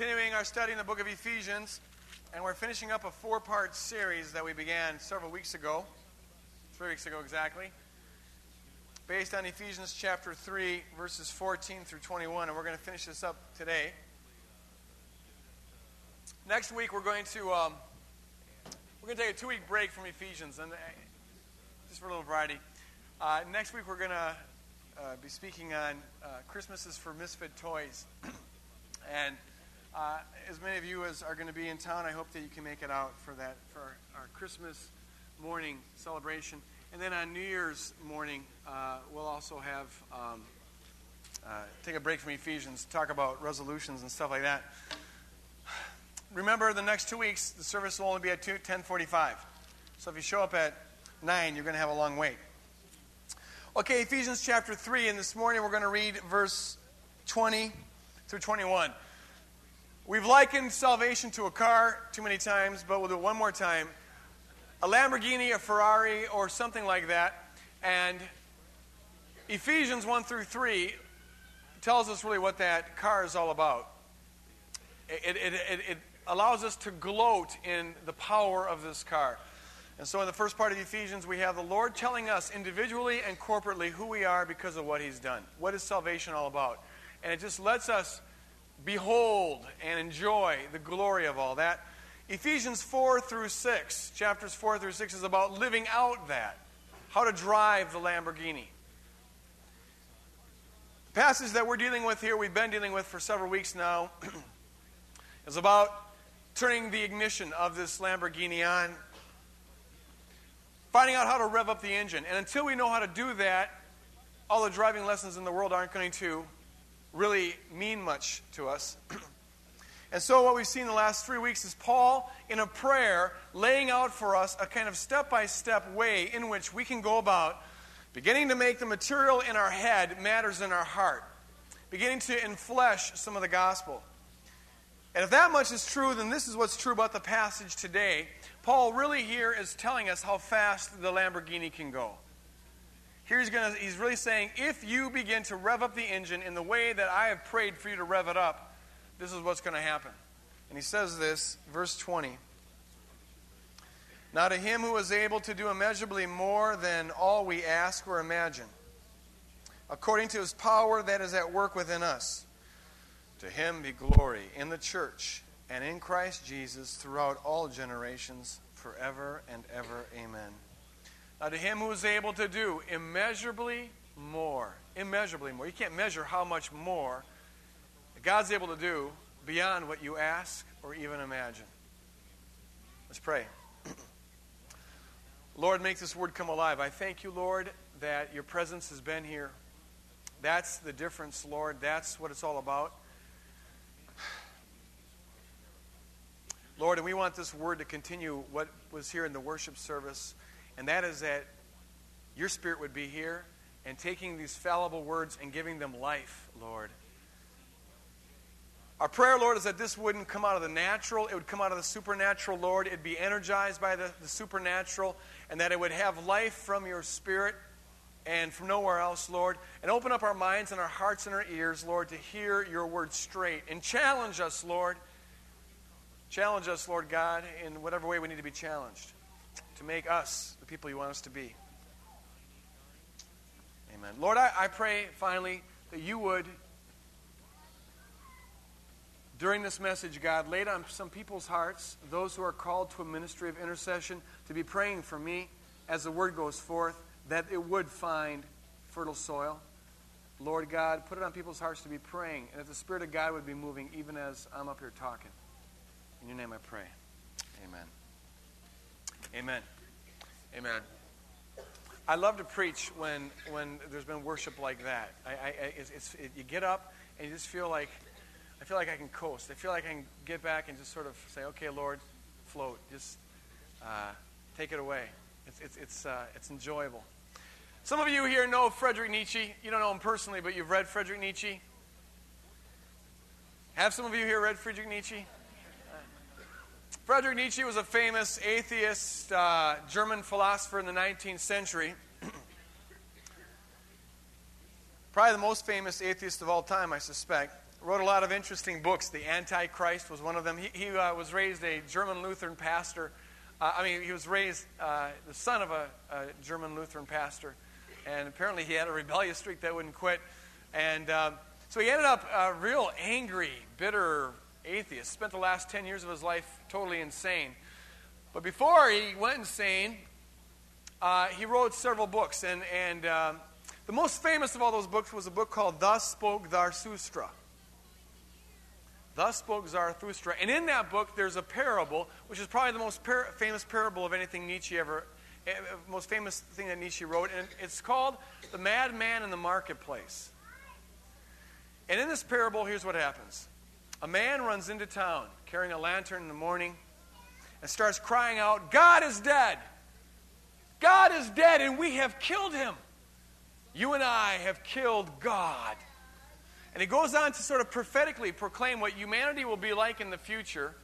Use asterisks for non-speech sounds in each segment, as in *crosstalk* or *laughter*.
continuing our study in the book of Ephesians, and we're finishing up a four part series that we began several weeks ago, three weeks ago exactly, based on Ephesians chapter 3, verses 14 through 21, and we're going to finish this up today. Next week, we're going to. Um, we're going to take a two week break from Ephesians, and uh, just for a little variety. Uh, next week, we're going to uh, be speaking on uh, Christmas is for Misfit Toys. *clears throat* and uh, as many of you as are going to be in town, I hope that you can make it out for that for our, our Christmas morning celebration. And then on New Year's morning, uh, we'll also have um, uh, take a break from Ephesians, talk about resolutions and stuff like that. Remember, the next two weeks, the service will only be at 10:45. So if you show up at nine, you're going to have a long wait. Okay, Ephesians chapter 3, and this morning we're going to read verse 20 through 21. We've likened salvation to a car too many times, but we'll do it one more time. A Lamborghini, a Ferrari, or something like that. And Ephesians 1 through 3 tells us really what that car is all about. It, it, it, it allows us to gloat in the power of this car. And so, in the first part of Ephesians, we have the Lord telling us individually and corporately who we are because of what He's done. What is salvation all about? And it just lets us behold and enjoy the glory of all that. Ephesians 4 through 6, chapters 4 through 6, is about living out that, how to drive the Lamborghini. The passage that we're dealing with here, we've been dealing with for several weeks now, *clears throat* is about turning the ignition of this Lamborghini on, finding out how to rev up the engine. And until we know how to do that, all the driving lessons in the world aren't going to really mean much to us. *clears throat* and so, what we've seen the last three weeks is Paul, in a prayer, laying out for us a kind of step by step way in which we can go about beginning to make the material in our head matters in our heart, beginning to enflesh some of the gospel. And if that much is true, then this is what's true about the passage today. Paul really here is telling us how fast the Lamborghini can go. Here he's, gonna, he's really saying, if you begin to rev up the engine in the way that I have prayed for you to rev it up, this is what's going to happen. And he says this, verse 20. Now to him who is able to do immeasurably more than all we ask or imagine, according to his power that is at work within us, to him be glory in the church and in Christ Jesus throughout all generations, forever and ever. Amen. Now, to him who is able to do immeasurably more, immeasurably more. You can't measure how much more God's able to do beyond what you ask or even imagine. Let's pray. *clears throat* Lord, make this word come alive. I thank you, Lord, that your presence has been here. That's the difference, Lord. That's what it's all about. *sighs* Lord, and we want this word to continue what was here in the worship service and that is that your Spirit would be here and taking these fallible words and giving them life, Lord. Our prayer, Lord, is that this wouldn't come out of the natural, it would come out of the supernatural, Lord. It'd be energized by the, the supernatural, and that it would have life from your Spirit and from nowhere else, Lord. And open up our minds and our hearts and our ears, Lord, to hear your word straight. And challenge us, Lord. Challenge us, Lord God, in whatever way we need to be challenged to make us people you want us to be. Amen. Lord, I, I pray finally that you would, during this message, God, lay it on some people's hearts, those who are called to a ministry of intercession, to be praying for me as the word goes forth, that it would find fertile soil. Lord God, put it on people's hearts to be praying, and that the Spirit of God would be moving even as I'm up here talking. In your name I pray. Amen. Amen. Amen. I love to preach when, when there's been worship like that. I, I, it's, it's, it, you get up and you just feel like, I feel like I can coast. I feel like I can get back and just sort of say, okay, Lord, float. Just uh, take it away. It's, it's, it's, uh, it's enjoyable. Some of you here know Frederick Nietzsche. You don't know him personally, but you've read Frederick Nietzsche. Have some of you here read Friedrich Nietzsche? Friedrich Nietzsche was a famous atheist uh, German philosopher in the 19th century. *clears throat* Probably the most famous atheist of all time, I suspect. wrote a lot of interesting books. The Antichrist was one of them. He, he uh, was raised a German Lutheran pastor. Uh, I mean, he was raised uh, the son of a, a, German Lutheran pastor, and apparently he had a rebellious streak that wouldn't quit. And uh, so he ended up a real angry, bitter atheist. Spent the last 10 years of his life totally insane. But before he went insane, uh, he wrote several books. And, and uh, the most famous of all those books was a book called Thus Spoke Zarathustra. Thus spoke Zarathustra. And in that book, there's a parable, which is probably the most par- famous parable of anything Nietzsche ever, uh, most famous thing that Nietzsche wrote. And it's called The Madman in the Marketplace. And in this parable, here's what happens a man runs into town carrying a lantern in the morning and starts crying out, God is dead! God is dead, and we have killed him. You and I have killed God. And he goes on to sort of prophetically proclaim what humanity will be like in the future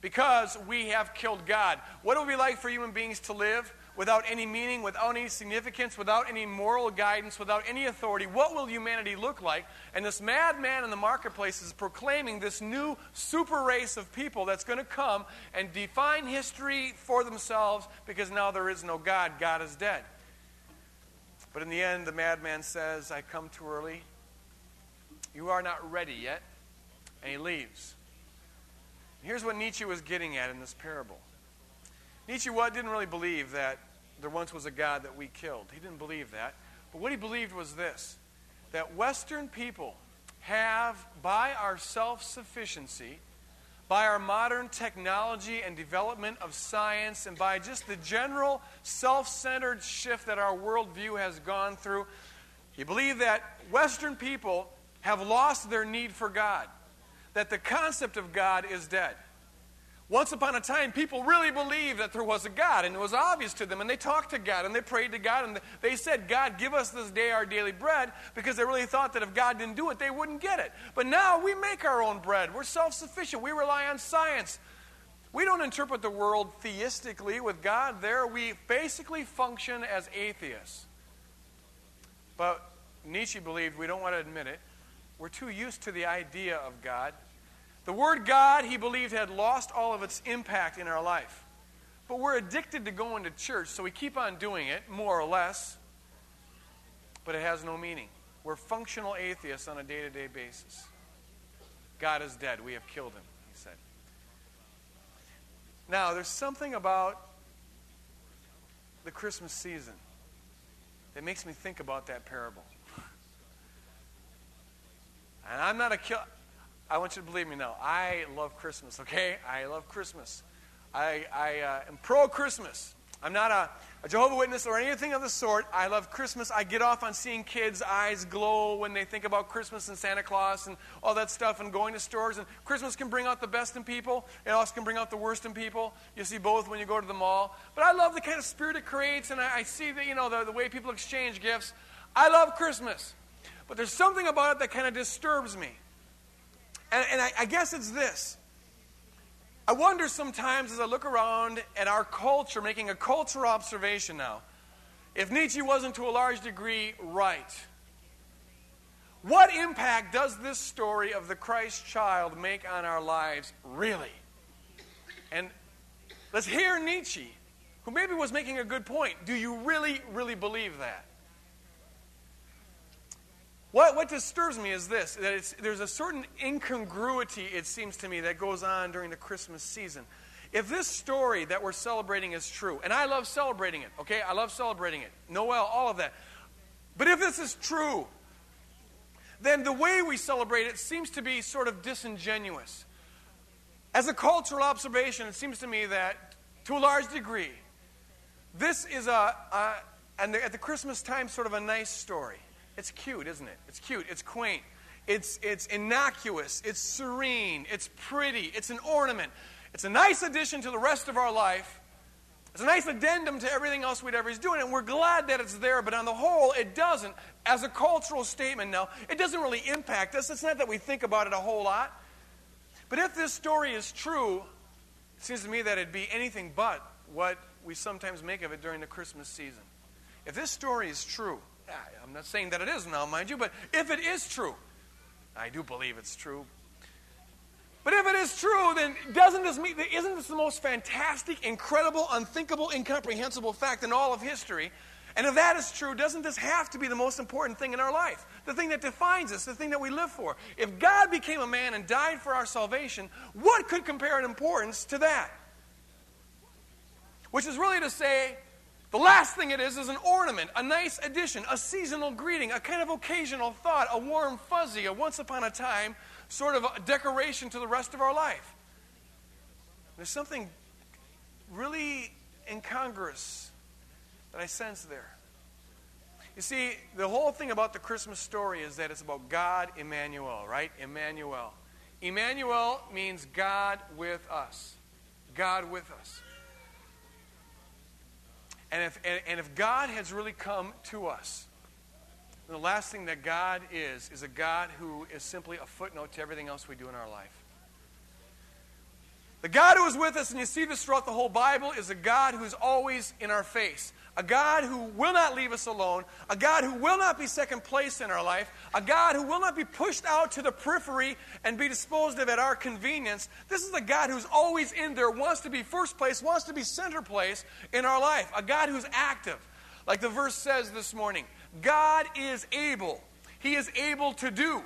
because we have killed God. What it will be like for human beings to live without any meaning, without any significance, without any moral guidance, without any authority. What will humanity look like? And this madman in the marketplace is proclaiming this new super race of people that's going to come and define history for themselves because now there is no God. God is dead. But in the end, the madman says, I come too early. You are not ready yet. And he leaves. Here's what Nietzsche was getting at in this parable. Nietzsche didn't really believe that there once was a God that we killed. He didn't believe that. But what he believed was this that Western people have, by our self sufficiency, by our modern technology and development of science, and by just the general self centered shift that our worldview has gone through, he believed that Western people have lost their need for God, that the concept of God is dead. Once upon a time, people really believed that there was a God, and it was obvious to them, and they talked to God, and they prayed to God, and they said, God, give us this day our daily bread, because they really thought that if God didn't do it, they wouldn't get it. But now we make our own bread. We're self sufficient. We rely on science. We don't interpret the world theistically with God there. We basically function as atheists. But Nietzsche believed, we don't want to admit it, we're too used to the idea of God the word God, he believed, had lost all of its impact in our life. But we're addicted to going to church, so we keep on doing it, more or less, but it has no meaning. We're functional atheists on a day to day basis. God is dead. We have killed him, he said. Now, there's something about the Christmas season that makes me think about that parable. And I'm not a. I want you to believe me now. I love Christmas, okay? I love Christmas. I, I uh, am pro Christmas. I'm not a, a Jehovah Witness or anything of the sort. I love Christmas. I get off on seeing kids' eyes glow when they think about Christmas and Santa Claus and all that stuff and going to stores. And Christmas can bring out the best in people. It also can bring out the worst in people. You see both when you go to the mall. But I love the kind of spirit it creates, and I, I see that, you know, the, the way people exchange gifts. I love Christmas. But there's something about it that kind of disturbs me. And, and I, I guess it's this. I wonder sometimes as I look around at our culture, making a cultural observation now, if Nietzsche wasn't to a large degree right. What impact does this story of the Christ child make on our lives, really? And let's hear Nietzsche, who maybe was making a good point. Do you really, really believe that? What, what disturbs me is this that there's a certain incongruity, it seems to me, that goes on during the Christmas season. If this story that we're celebrating is true, and I love celebrating it, okay? I love celebrating it. Noel, all of that. But if this is true, then the way we celebrate it seems to be sort of disingenuous. As a cultural observation, it seems to me that, to a large degree, this is a, a and at the Christmas time, sort of a nice story. It's cute, isn't it? It's cute. It's quaint. It's, it's innocuous. It's serene. It's pretty. It's an ornament. It's a nice addition to the rest of our life. It's a nice addendum to everything else we'd ever be doing, and we're glad that it's there, but on the whole, it doesn't. As a cultural statement now, it doesn't really impact us. It's not that we think about it a whole lot. But if this story is true, it seems to me that it'd be anything but what we sometimes make of it during the Christmas season. If this story is true, I'm not saying that it is now, mind you, but if it is true, I do believe it's true. But if it is true, then doesn't this mean, isn't this the most fantastic, incredible, unthinkable, incomprehensible fact in all of history? And if that is true, doesn't this have to be the most important thing in our life? The thing that defines us, the thing that we live for. If God became a man and died for our salvation, what could compare in importance to that? Which is really to say, the last thing it is is an ornament, a nice addition, a seasonal greeting, a kind of occasional thought, a warm fuzzy, a once upon a time sort of a decoration to the rest of our life. There's something really incongruous that I sense there. You see, the whole thing about the Christmas story is that it's about God, Emmanuel, right? Emmanuel. Emmanuel means God with us. God with us. And if, and, and if God has really come to us, the last thing that God is, is a God who is simply a footnote to everything else we do in our life. The God who is with us, and you see this throughout the whole Bible, is a God who is always in our face. A God who will not leave us alone. A God who will not be second place in our life. A God who will not be pushed out to the periphery and be disposed of at our convenience. This is a God who's always in there, wants to be first place, wants to be center place in our life. A God who's active. Like the verse says this morning God is able. He is able to do.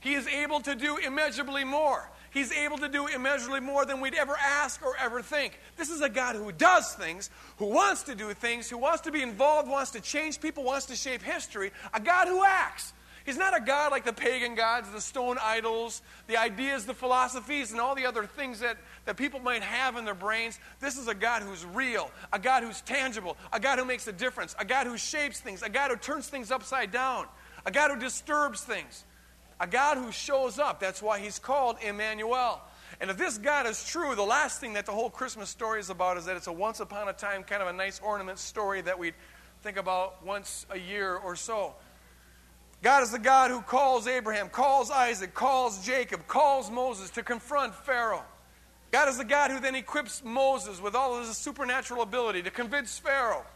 He is able to do immeasurably more. He's able to do immeasurably more than we'd ever ask or ever think. This is a God who does things, who wants to do things, who wants to be involved, wants to change people, wants to shape history. A God who acts. He's not a God like the pagan gods, the stone idols, the ideas, the philosophies, and all the other things that, that people might have in their brains. This is a God who's real, a God who's tangible, a God who makes a difference, a God who shapes things, a God who turns things upside down, a God who disturbs things, a God who shows up. That's why he's called Emmanuel. And if this God is true, the last thing that the whole Christmas story is about is that it's a once upon a time kind of a nice ornament story that we think about once a year or so. God is the God who calls Abraham, calls Isaac, calls Jacob, calls Moses to confront Pharaoh. God is the God who then equips Moses with all of his supernatural ability to convince Pharaoh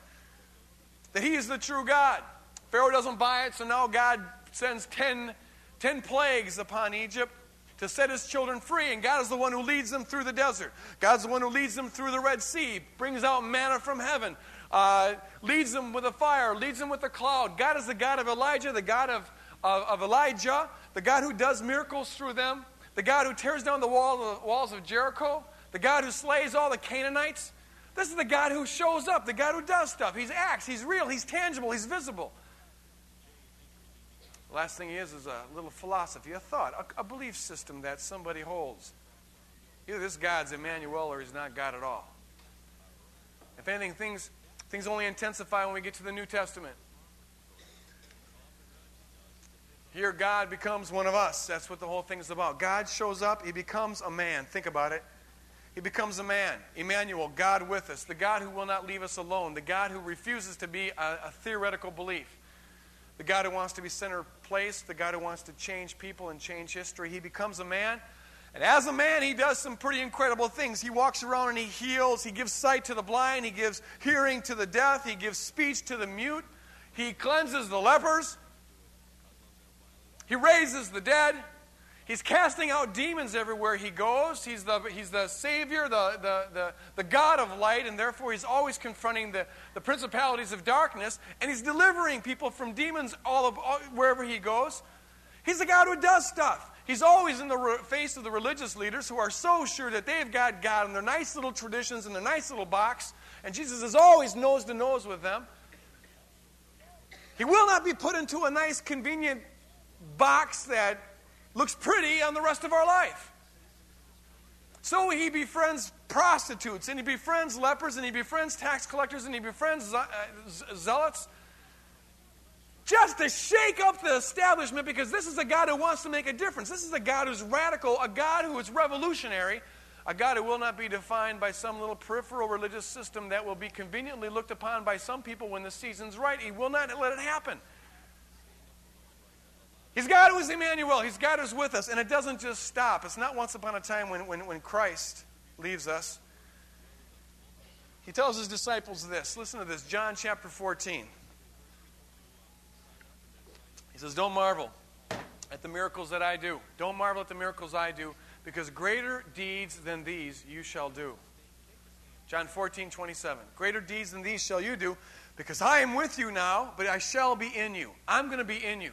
that he is the true God. Pharaoh doesn't buy it, so now God sends ten, ten plagues upon Egypt to set his children free. And God is the one who leads them through the desert. God's the one who leads them through the Red Sea, brings out manna from heaven, uh, leads them with a fire, leads them with a cloud. God is the God of Elijah, the God of, of, of Elijah, the God who does miracles through them, the God who tears down the, wall, the walls of Jericho, the God who slays all the Canaanites. This is the God who shows up, the God who does stuff. He acts, he's real, he's tangible, he's visible. The last thing he is is a little philosophy, a thought, a, a belief system that somebody holds. Either this God's Emmanuel or he's not God at all. If anything, things Things only intensify when we get to the New Testament. Here, God becomes one of us. That's what the whole thing is about. God shows up, He becomes a man. Think about it. He becomes a man. Emmanuel, God with us. The God who will not leave us alone. The God who refuses to be a, a theoretical belief. The God who wants to be center place. The God who wants to change people and change history. He becomes a man. And as a man, he does some pretty incredible things. He walks around and he heals. He gives sight to the blind. He gives hearing to the deaf. He gives speech to the mute. He cleanses the lepers. He raises the dead. He's casting out demons everywhere he goes. He's the, he's the Savior, the, the, the, the God of light, and therefore he's always confronting the, the principalities of darkness, and he's delivering people from demons all of, all, wherever he goes. He's the God who does stuff. He's always in the face of the religious leaders who are so sure that they've got God and their nice little traditions and their nice little box, and Jesus is always nose to nose with them. He will not be put into a nice, convenient box that looks pretty on the rest of our life. So he befriends prostitutes, and he befriends lepers, and he befriends tax collectors, and he befriends uh, zealots just to shake up the establishment because this is a God who wants to make a difference. This is a God who's radical, a God who is revolutionary, a God who will not be defined by some little peripheral religious system that will be conveniently looked upon by some people when the season's right. He will not let it happen. He's God who is Emmanuel. He's God who's with us. And it doesn't just stop. It's not once upon a time when, when, when Christ leaves us. He tells his disciples this. Listen to this John chapter 14. He says, Don't marvel. at the miracles that I do. Don't marvel at the miracles I do, because greater deeds than these you shall do. John 14, 27. Greater deeds than these shall you do, because I am with you now, but I shall be in you. I'm going to be in you.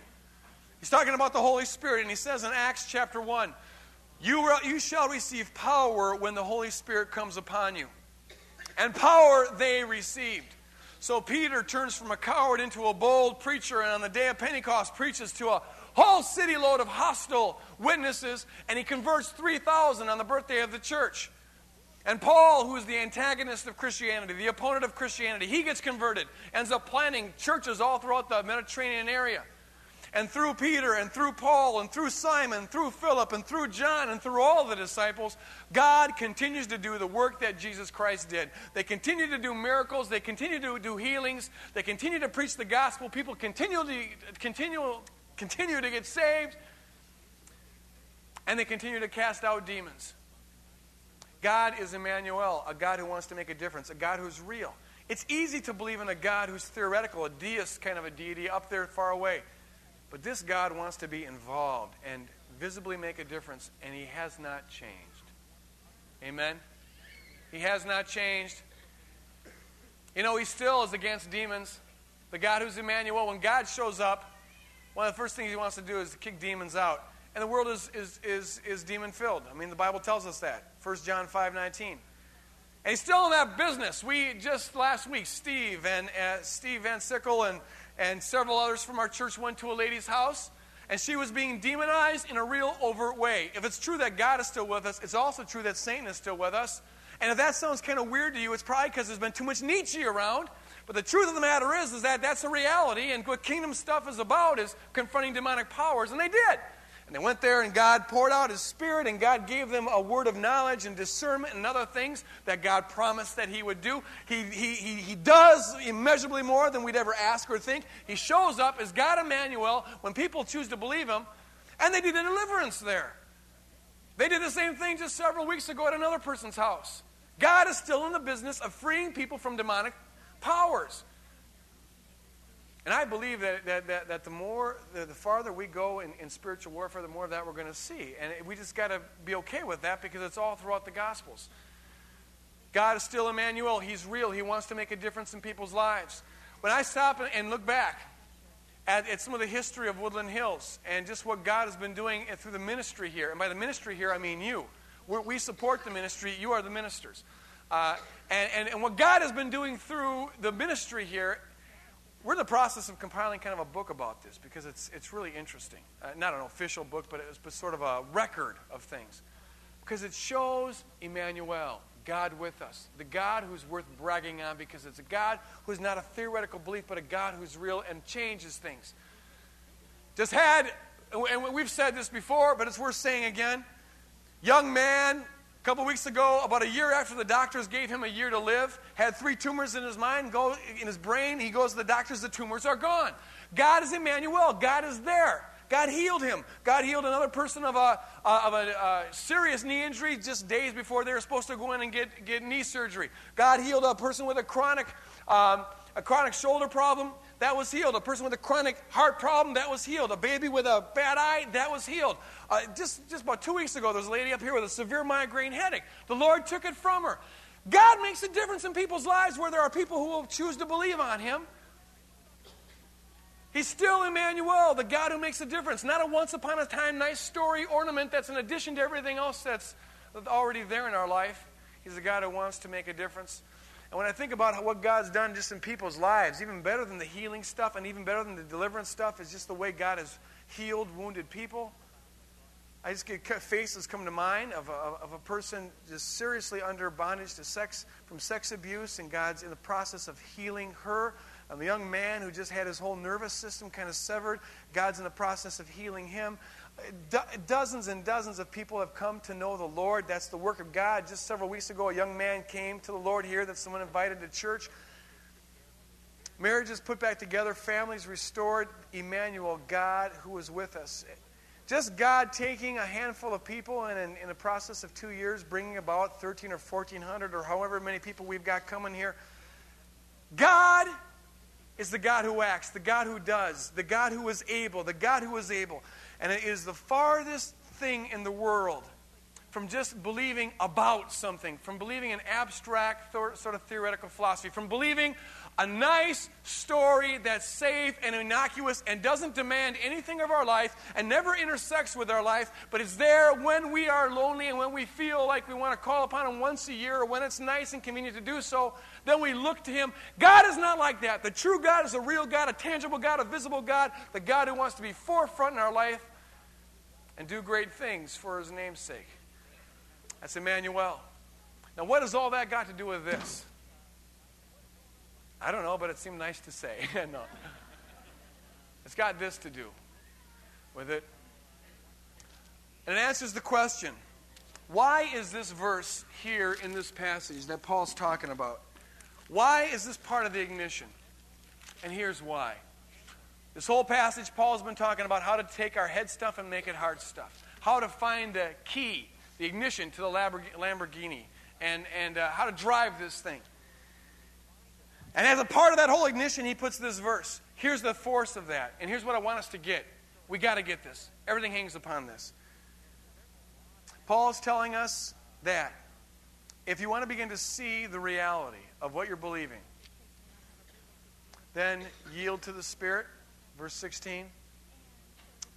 He's talking about the Holy Spirit, and he says in Acts chapter 1 you, you shall receive power when the Holy Spirit comes upon you. And power they received. So Peter turns from a coward into a bold preacher, and on the day of Pentecost preaches to a whole city load of hostile witnesses, and he converts 3,000 on the birthday of the church. And Paul, who is the antagonist of Christianity, the opponent of Christianity, he gets converted, ends up planting churches all throughout the Mediterranean area and through Peter and through Paul and through Simon, through Philip and through John and through all the disciples, God continues to do the work that Jesus Christ did. They continue to do miracles, they continue to do healings, they continue to preach the gospel, people continue to continue, continue to get saved, and they continue to cast out demons. God is Emmanuel, a God who wants to make a difference, a God who's real. It's easy to believe in a God who's theoretical, a deist kind of a deity up there far away. But this God wants to be involved and visibly make a difference, and He has not changed. Amen? He has not changed. You know, He still is against demons. The God who's Emmanuel, when God shows up, one of the first things He wants to do is to kick demons out. And the world is, is, is, is demon filled. I mean, the Bible tells us that. 1 John 5 19. And he's still in that business. We just last week, Steve and uh, Steve Van Sickle and and several others from our church went to a lady's house, and she was being demonized in a real overt way. If it's true that God is still with us, it's also true that Satan is still with us. And if that sounds kind of weird to you, it's probably because there's been too much Nietzsche around. But the truth of the matter is, is that that's a reality, and what kingdom stuff is about is confronting demonic powers, and they did. And they went there, and God poured out His Spirit, and God gave them a word of knowledge and discernment and other things that God promised that He would do. He, he, he, he does immeasurably more than we'd ever ask or think. He shows up as God Emmanuel when people choose to believe Him, and they did a deliverance there. They did the same thing just several weeks ago at another person's house. God is still in the business of freeing people from demonic powers. And I believe that, that, that, that the more, the, the, farther we go in, in spiritual warfare, the more of that we're going to see. And we just got to be okay with that because it's all throughout the Gospels. God is still Emmanuel. He's real. He wants to make a difference in people's lives. When I stop and look back at, at some of the history of Woodland Hills and just what God has been doing through the ministry here, and by the ministry here, I mean you. We're, we support the ministry. You are the ministers. Uh, and, and, and what God has been doing through the ministry here we're in the process of compiling kind of a book about this because it's, it's really interesting. Uh, not an official book, but it's but sort of a record of things. Because it shows Emmanuel, God with us, the God who's worth bragging on because it's a God who's not a theoretical belief, but a God who's real and changes things. Just had, and we've said this before, but it's worth saying again. Young man a couple weeks ago, about a year after the doctors gave him a year to live, had three tumors in his mind, go in his brain. He goes to the doctors, the tumors are gone. God is Emmanuel. God is there. God healed him. God healed another person of a, uh, of a uh, serious knee injury just days before they were supposed to go in and get, get knee surgery. God healed a person with a chronic, um, a chronic shoulder problem that was healed. A person with a chronic heart problem, that was healed. A baby with a bad eye, that was healed. Uh, just, just about two weeks ago, there was a lady up here with a severe migraine headache. The Lord took it from her. God makes a difference in people's lives where there are people who will choose to believe on Him. He's still Emmanuel, the God who makes a difference. Not a once upon a time nice story ornament that's in addition to everything else that's already there in our life. He's a God who wants to make a difference. And when I think about what God's done just in people's lives, even better than the healing stuff and even better than the deliverance stuff is just the way God has healed wounded people. I just get faces come to mind of a, of a person just seriously under bondage to sex from sex abuse, and God's in the process of healing her. Um, a young man who just had his whole nervous system kind of severed. God's in the process of healing him. Do- dozens and dozens of people have come to know the Lord. That's the work of God. Just several weeks ago, a young man came to the Lord here that someone invited to church. Marriages put back together, families restored. Emmanuel, God who is with us. Just God taking a handful of people and in, in the process of two years bringing about 13 or 1400 or however many people we've got coming here. God is the God who acts, the God who does, the God who is able, the God who is able. And it is the farthest thing in the world from just believing about something, from believing in abstract sort of theoretical philosophy, from believing a nice story that's safe and innocuous and doesn't demand anything of our life and never intersects with our life, but is there when we are lonely and when we feel like we want to call upon Him once a year or when it's nice and convenient to do so, then we look to Him. God is not like that. The true God is a real God, a tangible God, a visible God, the God who wants to be forefront in our life and do great things for His name's sake. That's Emmanuel. Now, what has all that got to do with this? I don't know, but it seemed nice to say. *laughs* no. It's got this to do with it. And it answers the question why is this verse here in this passage that Paul's talking about? Why is this part of the ignition? And here's why. This whole passage, Paul's been talking about how to take our head stuff and make it heart stuff, how to find the key, the ignition to the Lamborghini, and, and uh, how to drive this thing. And as a part of that whole ignition, he puts this verse. Here's the force of that. And here's what I want us to get. We got to get this. Everything hangs upon this. Paul is telling us that if you want to begin to see the reality of what you're believing, then yield to the Spirit. Verse 16.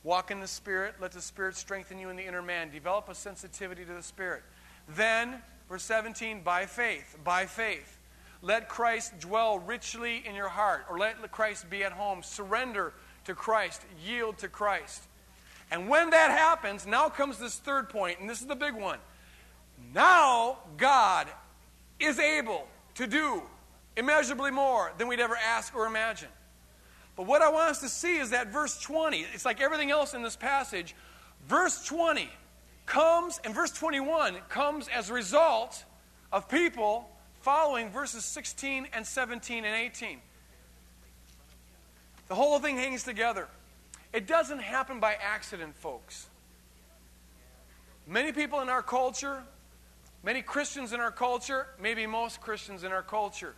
Walk in the Spirit. Let the Spirit strengthen you in the inner man. Develop a sensitivity to the Spirit. Then, verse 17, by faith. By faith let Christ dwell richly in your heart, or let Christ be at home. Surrender to Christ, yield to Christ. And when that happens, now comes this third point, and this is the big one. Now God is able to do immeasurably more than we'd ever ask or imagine. But what I want us to see is that verse 20, it's like everything else in this passage. Verse 20 comes, and verse 21 comes as a result of people following verses 16 and 17 and 18. The whole thing hangs together. It doesn't happen by accident, folks. Many people in our culture, many Christians in our culture, maybe most Christians in our culture,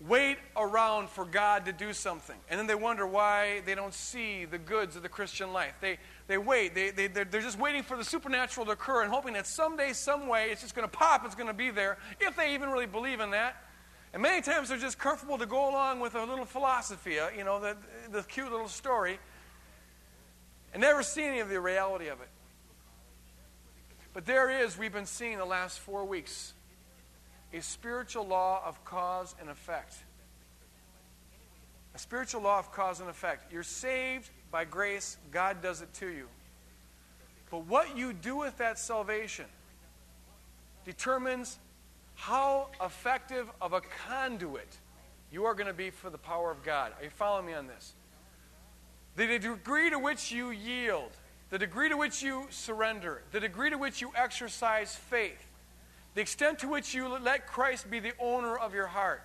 wait around for God to do something. And then they wonder why they don't see the goods of the Christian life. They, they wait. They, they, they're, they're just waiting for the supernatural to occur and hoping that someday, some way, it's just going to pop, it's going to be there, if they even really believe in that. And many times they're just comfortable to go along with a little philosophy, uh, you know, the, the cute little story, and never see any of the reality of it. But there is, we've been seeing the last four weeks, a spiritual law of cause and effect. A spiritual law of cause and effect. You're saved by grace, God does it to you. But what you do with that salvation determines how effective of a conduit you are going to be for the power of God. Are you following me on this? The degree to which you yield, the degree to which you surrender, the degree to which you exercise faith, the extent to which you let Christ be the owner of your heart,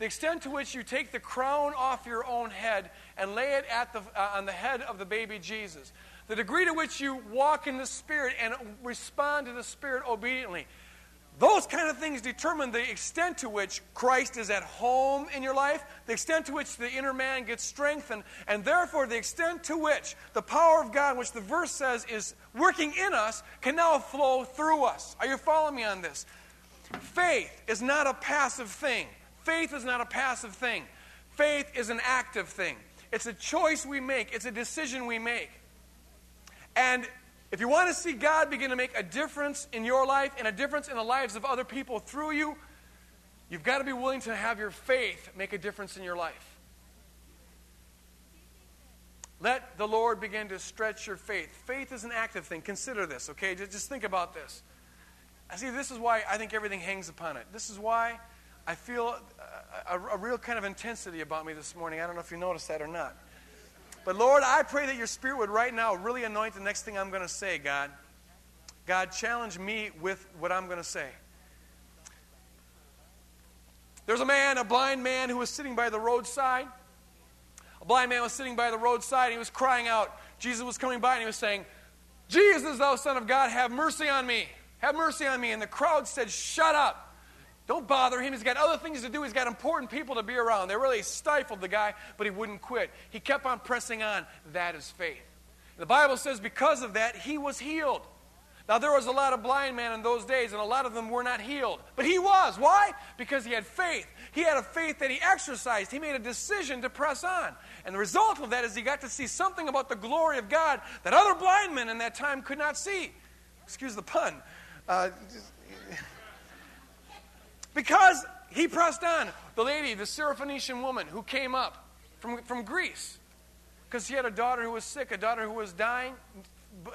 the extent to which you take the crown off your own head and lay it at the, uh, on the head of the baby Jesus, the degree to which you walk in the Spirit and respond to the Spirit obediently, those kind of things determine the extent to which Christ is at home in your life, the extent to which the inner man gets strengthened, and therefore the extent to which the power of God, which the verse says is working in us, can now flow through us. Are you following me on this? Faith is not a passive thing. Faith is not a passive thing, faith is an active thing. It's a choice we make, it's a decision we make. And if you want to see God begin to make a difference in your life and a difference in the lives of other people through you, you've got to be willing to have your faith make a difference in your life. Let the Lord begin to stretch your faith. Faith is an active thing. Consider this, okay? Just think about this. I see this is why I think everything hangs upon it. This is why I feel a, a, a, real kind of intensity about me this morning. I don't know if you noticed that or not. But Lord, I pray that your Spirit would right now really anoint the next thing I'm going to say, God. God, challenge me with what I'm going to say. There's a man, a blind man, who was sitting by the roadside. A blind man was sitting by the roadside. And he was crying out. Jesus was coming by and he was saying, Jesus, thou Son of God, have mercy on me. Have mercy on me. And the crowd said, Shut up. Don't bother him. He's got other things to do. He's got important people to be around. They really stifled the guy, but he wouldn't quit. He kept on pressing on. That is faith. The Bible says because of that, he was healed. Now, there was a lot of blind men in those days, and a lot of them were not healed. But he was. Why? Because he had faith. He had a faith that he exercised. He made a decision to press on. And the result of that is he got to see something about the glory of God that other blind men in that time could not see. Excuse the pun. Uh, because he pressed on. The lady, the Syrophoenician woman who came up from, from Greece, because she had a daughter who was sick, a daughter who was dying,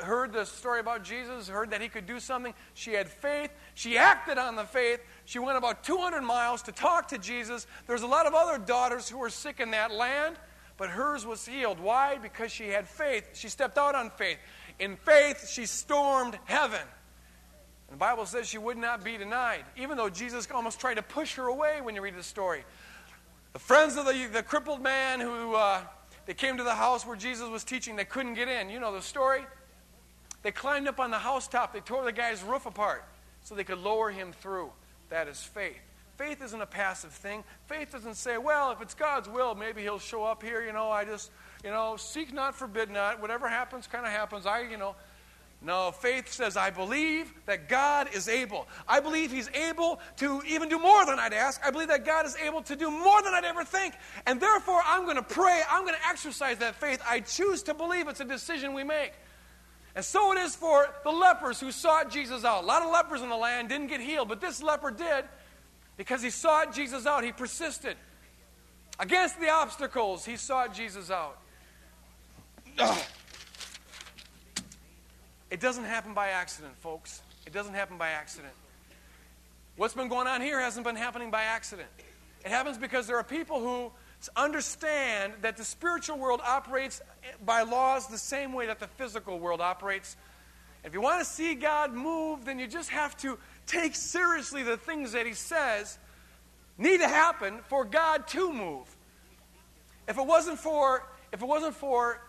heard the story about Jesus, heard that he could do something. She had faith. She acted on the faith. She went about 200 miles to talk to Jesus. There's a lot of other daughters who were sick in that land, but hers was healed. Why? Because she had faith. She stepped out on faith. In faith, she stormed heaven. The Bible says she would not be denied, even though Jesus almost tried to push her away when you read the story. The friends of the, the crippled man who uh, they came to the house where Jesus was teaching, they couldn't get in. You know the story? They climbed up on the housetop. They tore the guy's roof apart so they could lower him through. That is faith. Faith isn't a passive thing. Faith doesn't say, well, if it's God's will, maybe he'll show up here. You know, I just, you know, seek not, forbid not. Whatever happens, kind of happens. I, you know. No, faith says, I believe that God is able. I believe He's able to even do more than I'd ask. I believe that God is able to do more than I'd ever think. And therefore, I'm going to pray. I'm going to exercise that faith. I choose to believe it's a decision we make. And so it is for the lepers who sought Jesus out. A lot of lepers in the land didn't get healed, but this leper did because he sought Jesus out. He persisted. Against the obstacles, he sought Jesus out. It doesn't happen by accident, folks. It doesn't happen by accident. What's been going on here hasn't been happening by accident. It happens because there are people who understand that the spiritual world operates eh, by laws the same way that the physical world operates. If you want to see God move, then you just have to take seriously the things that He says need to happen for God to move. If it wasn't for if it wasn't for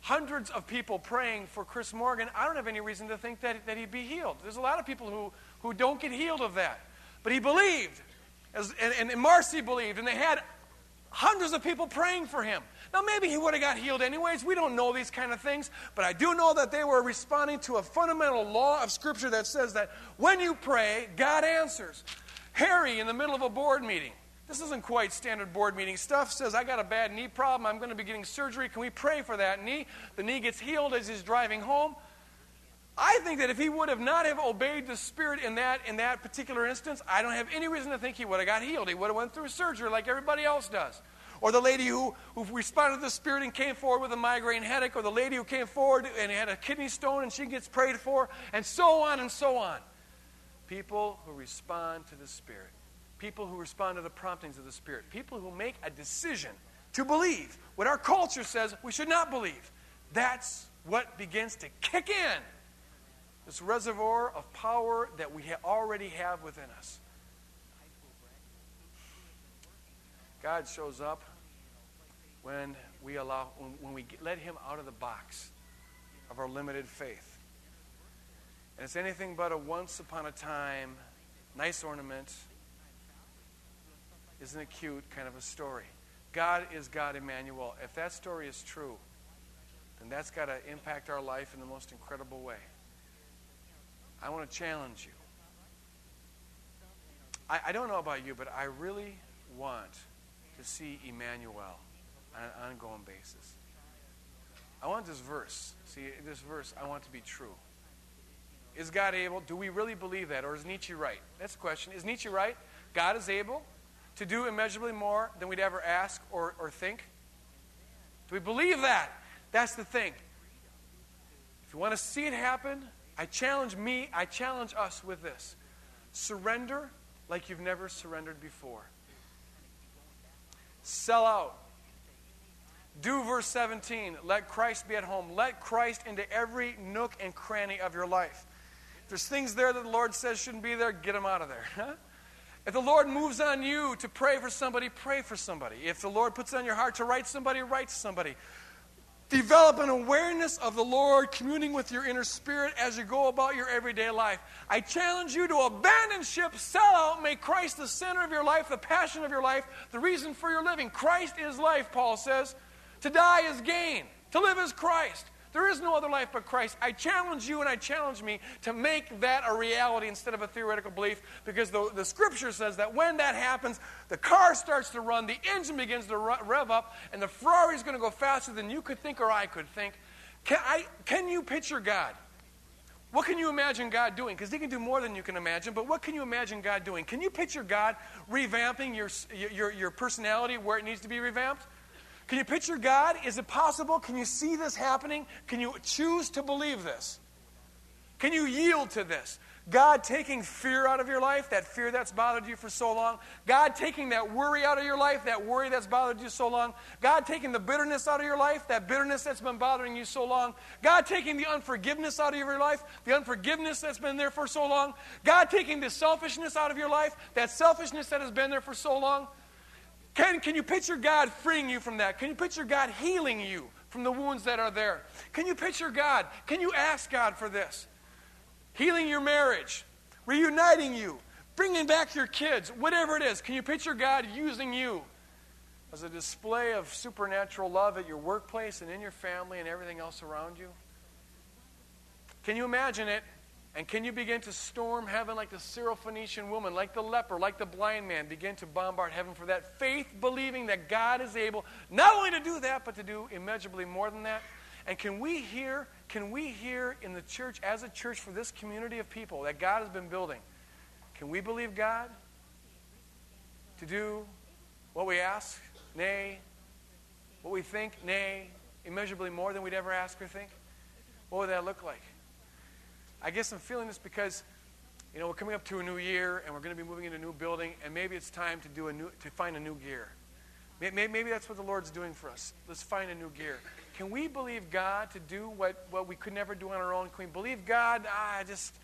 hundreds of people praying for Chris Morgan, I don't have any reason to think that, that he'd be healed. There's a lot of people who, who don't get healed of that. But he believed, as, and, and Marcy believed, and they had hundreds of people praying for him. Now, maybe he would have got healed anyways. We don't know these kind of things. But I do know that they were responding to a fundamental law of Scripture that says that when you pray, God answers. Harry, in the middle of a board meeting, this isn't quite standard board meeting stuff. Says, I got a bad knee problem. I'm going to be getting surgery. Can we pray for that knee? The knee gets healed as he's driving home. I think that if he would have not have obeyed the Spirit in that, in that particular instance, I don't have any reason to think he would have got healed. He would have went through surgery like everybody else does. Or the lady who, who responded to the Spirit and came forward with a migraine headache, or the lady who came forward and had a kidney stone and she gets prayed for, and so on and so on. People who respond to the Spirit. People who respond to the promptings of the Spirit. People who make a decision to believe what our culture says we should not believe. That's what begins to kick in this reservoir of power that we already have within us. God shows up when we allow when, when we get, let him out of the box of our limited faith. And it's anything but a once upon a time nice ornament isn't acute kind of a story. God is God Emmanuel. If that story is true, then that's got to impact our life in the most incredible way. I want to challenge you. I, I don't know about you, but I really want to see Emmanuel on an ongoing basis. I want this verse. See, this verse, I want to be true. Is God able? Do we really believe that? Or is Nietzsche right? That's the question. Is Nietzsche right? God is able to do immeasurably more than we'd ever ask or, or think? Do we believe that? That's the thing. If you want to see it happen, I challenge me, I challenge us with this surrender like you've never surrendered before. Sell out. Do verse 17. Let Christ be at home. Let Christ into every nook and cranny of your life. If there's things there that the Lord says shouldn't be there, get them out of there. If the Lord moves on you to pray for somebody, pray for somebody. If the Lord puts on your heart to write somebody, write somebody. Develop an awareness of the Lord, communing with your inner spirit as you go about your everyday life. I challenge you to abandon ship, sell out, make Christ the center of your life, the passion of your life, the reason for your living. Christ is life, Paul says. To die is gain, to live is Christ. There is no other life but Christ. I challenge you and I challenge me to make that a reality instead of a theoretical belief because the, the scripture says that when that happens, the car starts to run, the engine begins to rev up, and the Ferrari is going to go faster than you could think or I could think. Can, I, can you picture God? What can you imagine God doing? Because He can do more than you can imagine, but what can you imagine God doing? Can you picture God revamping your, your, your personality where it needs to be revamped? Can you picture God? Is it possible? Can you see this happening? Can you choose to believe this? Can you yield to this? God taking fear out of your life, that fear that's bothered you for so long. God taking that worry out of your life, that worry that's bothered you so long. God taking the bitterness out of your life, that bitterness that's been bothering you so long. God taking the unforgiveness out of your life, the unforgiveness that's been there for so long. God taking the selfishness out of your life, that selfishness that has been there for so long. Can, can you picture God freeing you from that? Can you picture God healing you from the wounds that are there? Can you picture God? Can you ask God for this? healing your marriage, reuniting you, bringing back your kids, whatever it is. Can you picture God using you as a display of supernatural love at your workplace and in your family and everything else around you? Can you imagine it? And can you begin to storm heaven like the Syrophoenician woman, like the leper, like the blind man, begin to bombard heaven for that faith, believing that God is able not only to do that, but to do immeasurably more than that? And can we hear can we hear in the church, as a church for this community of people that God has been building, can we believe God to do what we ask? Nay. What we think? Nay. Immeasurably more than we'd ever ask or think? What would that look like? I guess I'm feeling this because, you know, we're coming up to a new year and we're going to be moving into a new building, and maybe it's time to do a new to find a new gear. Maybe, maybe that's what the Lord's doing for us. Let's find a new gear. Can we believe God to do what, what we could never do on our own? Can we believe God ah, just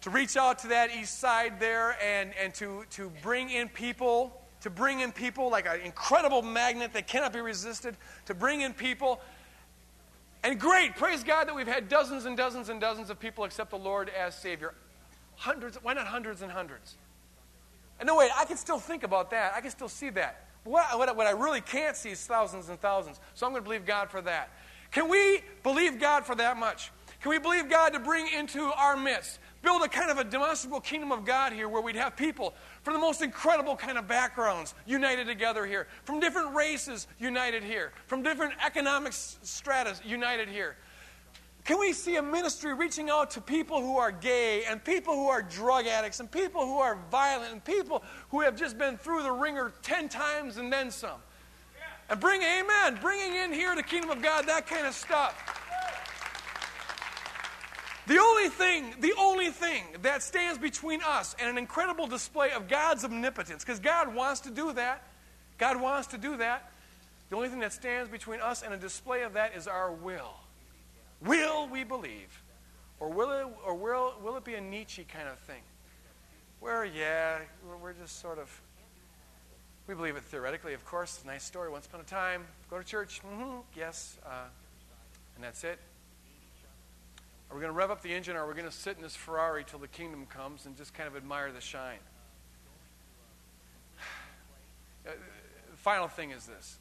to reach out to that east side there and, and to, to bring in people, to bring in people like an incredible magnet that cannot be resisted, to bring in people. And great, praise God that we've had dozens and dozens and dozens of people accept the Lord as Savior. Hundreds, why not hundreds and hundreds? And no, wait, I can still think about that. I can still see that. What, what, what I really can't see is thousands and thousands. So I'm going to believe God for that. Can we believe God for that much? Can we believe God to bring into our midst, build a kind of a demonstrable kingdom of God here where we'd have people from the most incredible kind of backgrounds united together here, from different races united here, from different economic stratas united here, can we see a ministry reaching out to people who are gay and people who are drug addicts and people who are violent and people who have just been through the ringer 10 times and then some? And bring, amen, bringing in here the kingdom of God, that kind of stuff. The only thing, the only thing that stands between us and an incredible display of God's omnipotence, because God wants to do that, God wants to do that. The only thing that stands between us and a display of that is our will. Will we believe? Or will it, or will, will it be a Nietzsche kind of thing? Where, yeah, we're just sort of, we believe it theoretically, of course. Nice story. Once upon a time, go to church. Mm-hmm, yes. Uh, and that's it. Are we going to rev up the engine or are we going to sit in this Ferrari till the kingdom comes and just kind of admire the shine? *sighs* Uh, final thing is this.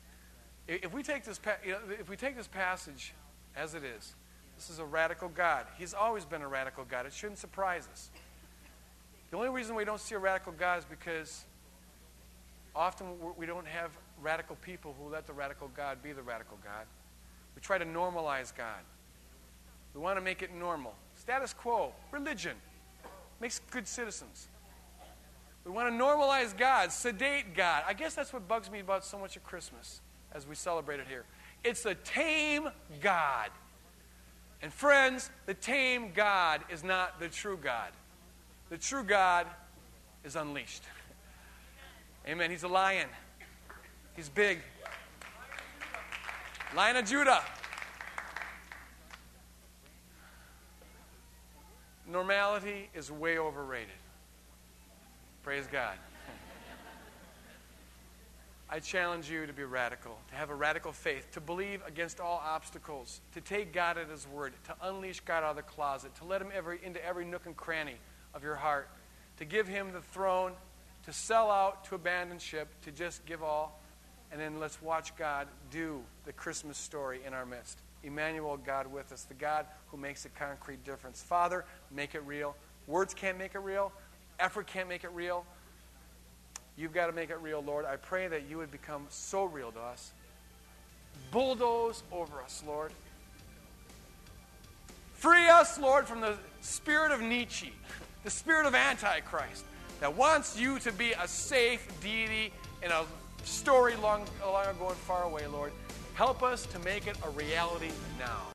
If we take this, you know, if we take this passage as it is, this is a radical God. He's always been a radical God. It shouldn't surprise us. The only reason we don't see a radical God is because often we don't have radical people who let the radical God be the radical God. We try to normalize God. We want to make it normal. Status quo, religion, makes good citizens. We want to normalize God, sedate God. I guess that's what bugs me about so much of Christmas as we celebrate it here. It's the tame God. And friends, the tame God is not the true God. The true God is unleashed. Amen. He's a lion. He's big. Lion of Judah. Normality is way overrated. Praise God. I challenge you to be radical, to have a radical faith, to believe against all obstacles, to take God at His word, to unleash God out of the closet, to let Him every, into every nook and cranny of your heart, to give Him the throne, to sell out, to abandon ship, to just give all, and then let's watch God do the Christmas story in our midst. Emmanuel, God with us, the God who makes a concrete difference. Father, make it real. Words can't make it real, effort can't make it real. You've got to make it real, Lord. I pray that you would become so real to us. Bulldoze over us, Lord. Free us, Lord, from the spirit of Nietzsche, the spirit of Antichrist that wants you to be a safe deity in a story long, long ago and far away, Lord. Help us to make it a reality now.